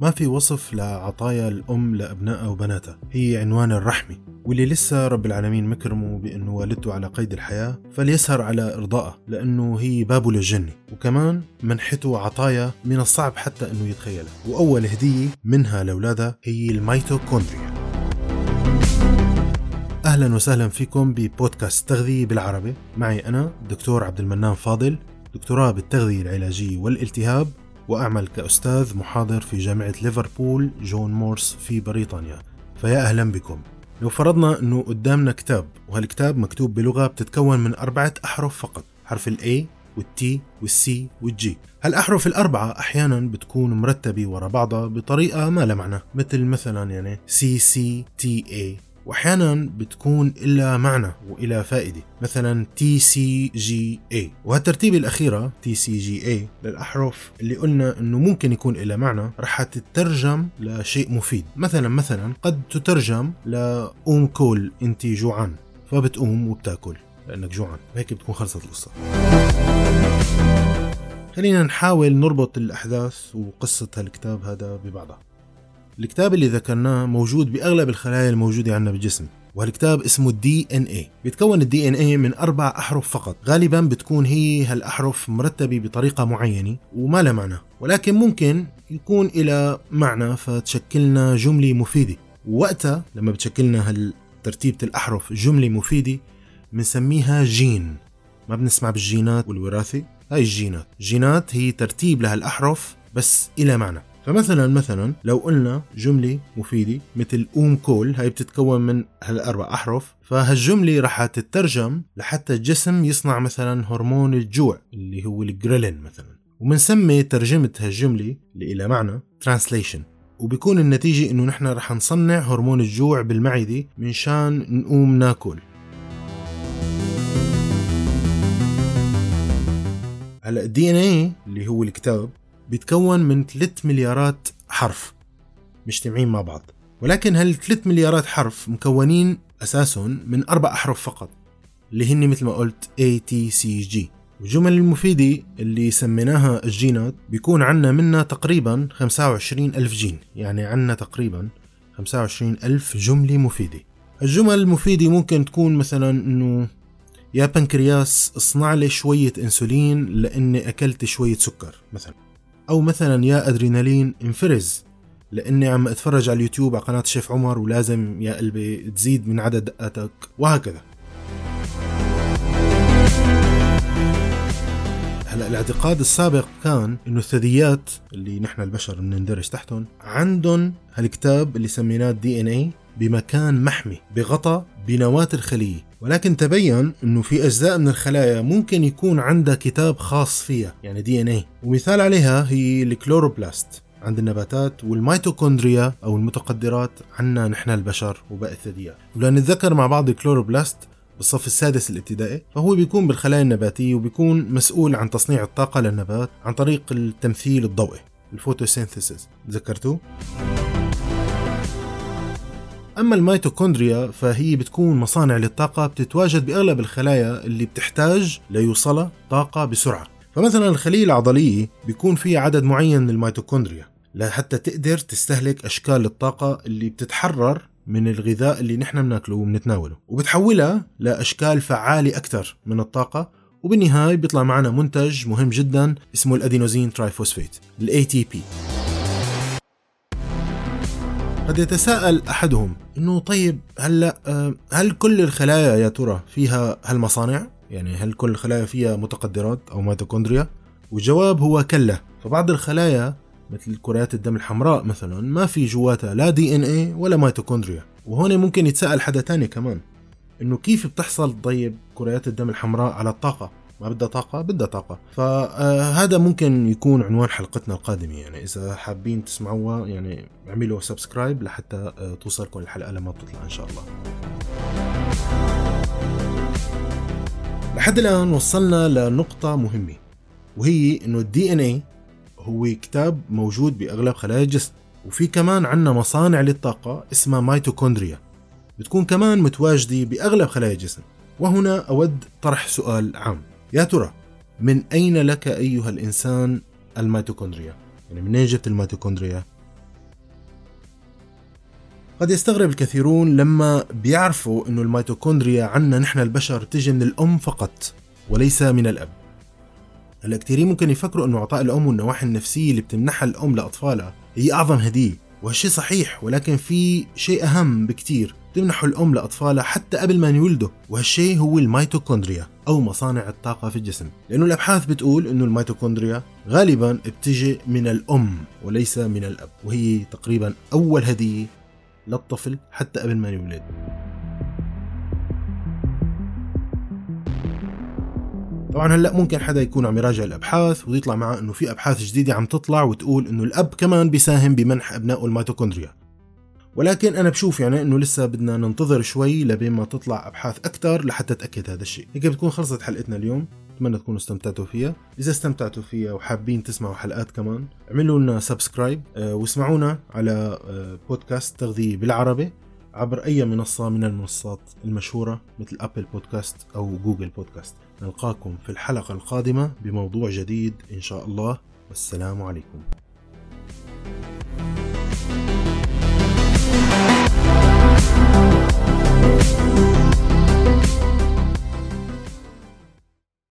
ما في وصف لعطايا الأم لأبنائها وبناتها. هي عنوان الرحمة واللي لسه رب العالمين مكرمه بأنه والدته على قيد الحياة فليسهر على إرضائها لأنه هي بابه للجنة. وكمان منحته عطايا من الصعب حتى أنه يتخيلها. وأول هدية منها لأولادها هي الميتوكوندريا. أهلا وسهلا فيكم ببودكاست تغذية بالعربي. معي أنا دكتور عبد المنان فاضل دكتوراه بالتغذية العلاجية والالتهاب وأعمل كأستاذ محاضر في جامعة ليفربول جون مورس في بريطانيا. فيا أهلا بكم. لو فرضنا أنه قدامنا كتاب وهالكتاب مكتوب بلغة بتتكون من أربعة أحرف فقط حرف ال A وال T وال C وال G هالأحرف الأربعة أحيانا بتكون مرتبة ورا بعضها بطريقة ما لها معنى مثل مثلا يعني C C T A وأحيانا بتكون إلا معنى وإلى فائدة مثلا T C G A وهالترتيبة الأخيرة T C G A للأحرف اللي قلنا أنه ممكن يكون إلى معنى رح تترجم لشيء مفيد. مثلا مثلا قد تترجم لقوم كول انت جوعان فبتقوم وبتاكل لأنك جوعان. هيك بتكون خلصت القصة. خلينا نحاول نربط الأحداث وقصة هالكتاب هذا ببعضها. الكتاب اللي ذكرناه موجود بأغلب الخلايا الموجودة عندنا بالجسم وهالكتاب اسمه ال DNA بيتكون ال DNA من أربع أحرف فقط. غالبا بتكون هي هالأحرف مرتبة بطريقة معينة وما لها معنى. ولكن ممكن يكون إلى معنى فتشكلنا جملة مفيدة. ووقتها لما بتشكلنا هالترتيبة الأحرف جملة مفيدة بنسميها جين. ما بنسمع بالجينات والوراثة هاي الجينات. الجينات هي ترتيب لهالأحرف بس إلى معنى. فمثلا مثلا لو قلنا جملة مفيدة مثل قوم كول هاي بتتكون من هالأربع أحرف فهالجملة رح تترجم لحتى الجسم يصنع مثلا هرمون الجوع اللي هو الجريلين مثلا. ومنسمي ترجمة هالجملة اللي إلى معنى translation. وبيكون النتيجة إنه نحن رح نصنع هرمون الجوع بالمعدة من شان نقوم ناكل. هلأ الدي إن اي اللي هو الكتاب؟ بيتكون من 3 مليارات حرف. مجتمعين مع بعض. ولكن هال 3 مليارات حرف مكونين اساسهم من أربع أحرف فقط اللي هن مثل ما قلت A T C G. والجمل المفيدة اللي سميناها الجينات بيكون عنا منها تقريبا 25 ألف جين. يعني عنا تقريبا 25 ألف جملة مفيدة. الجمل المفيدة ممكن تكون مثلا إنه يا بنكرياس اصنع لي شوية إنسولين لإني أكلت شوية سكر مثلا. أو مثلا يا أدرينالين انفرز لأني عم أتفرج على اليوتيوب على قناة الشيف عمر ولازم يا قلبي تزيد من عدد دقاتك وهكذا. هلأ الاعتقاد السابق كان إنه الثدييات اللي نحن البشر بنندرج تحتهم عندهم هالكتاب اللي سميناه دي إن اي بمكان محمي بغطاء بنواة الخلية. ولكن تبين إنه في أجزاء من الخلايا ممكن يكون عندها كتاب خاص فيها يعني DNA ومثال عليها هي ال chloroplast. عند النباتات والميتوكوندريا أو المتقدرات عنا نحن البشر وباقي الثدييات. ولنتذكر مع بعض ال chloroplast بالصف السادس الابتدائي فهو بيكون بالخلايا النباتية وبيكون مسؤول عن تصنيع الطاقة للنبات عن طريق التمثيل الضوئي ال photosynthesis. ذكرتوه؟ أما الميتوكوندريا فهي بتكون مصانع للطاقة بتتواجد بأغلب الخلايا اللي بتحتاج ليوصلها طاقة بسرعة. فمثلا الخلية العضلية بيكون فيها عدد معين من الميتوكوندريا لحتى تقدر تستهلك أشكال الطاقة اللي بتتحرر من الغذاء اللي نحن بناكله وبنتناوله وبتحولها لأشكال فعالة أكثر من الطاقة. وبالنهاية بيطلع معنا منتج مهم جدا اسمه ال adenosine triphosphate ال ATP قد يتساءل أحدهم إنه طيب هلا آه، هل كل الخلايا يا ترى فيها هالمصانع؟ يعني هل كل الخلايا فيها متقدرات أو ميتوكوندريا؟ والجواب هو كلا، فبعض الخلايا مثل كريات الدم الحمراء مثلا ما في جواتها لا DNA ولا ميتوكوندريا، وهون ممكن يتساءل حدا تاني كمان إنه كيف بتحصل طيب كريات الدم الحمراء على الطاقة؟ ما بدها طاقة بدها طاقة. فهذا ممكن يكون عنوان حلقتنا القادمة. يعني إذا حابين تسمعوها يعني اعملوا subscribe لحتى آه، توصلكم الحلقة لما بتطلع إن شاء الله. لحد الآن وصلنا لنقطة مهمة وهي إنه ال DNA هو كتاب موجود بأغلب خلايا الجسم وفي كمان عنا مصانع للطاقة اسمها ميتوكوندريا. بتكون كمان متواجدة بأغلب خلايا الجسم وهنا أود طرح سؤال عام. يا ترى من أين لك أيها الإنسان الميتوكوندريا؟ يعني منين جبت الميتوكوندريا؟ قد يستغرب الكثيرون لما بيعرفوا إنه الميتوكوندريا عنا نحن البشر تجي من الأم فقط وليس من الأب هلا كثيرين ممكن يفكروا إنه اعطاء الأم والنواحي النفسية اللي بتمنحها الأم لأطفالها هي أعظم هدية وهالشيء صحيح ولكن في شيء أهم بكتير تمنحه الأم لاطفالها حتى قبل ما يولدوا وهالشيء هو الميتوكوندريا أو مصانع الطاقة في الجسم. لأنه الأبحاث بتقول إنه الميتوكوندريا غالبا بتجي من الأم وليس من الأب وهي تقريبا أول هدية للطفل حتى قبل ما يولد. طبعا هلأ ممكن حدا يكون عم يراجع الأبحاث ويطلع معه إنه في أبحاث جديدة عم تطلع وتقول إنه الأب كمان بيساهم بمنح أبنائه الميتوكوندريا. ولكن أنا بشوف يعني إنه لسه بدنا ننتظر شوي لبين ما تطلع أبحاث أكثر لحتى تأكد هذا الشيء. هيك بتكون خلصت حلقتنا اليوم. أتمنى تكونوا استمتعتوا فيها. إذا استمتعتوا فيها وحابين تسمعوا حلقات كمان اعملوا لنا subscribe آه، واسمعونا على آه، بودكاست تغذية بالعربي عبر أي منصة من المنصات المشهورة مثل أبل بودكاست أو جوجل بودكاست نلقاكم في الحلقة القادمة بموضوع جديد إن شاء الله. والسلام عليكم.